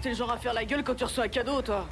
T'es le genre à faire la gueule quand tu reçois un cadeau, toi.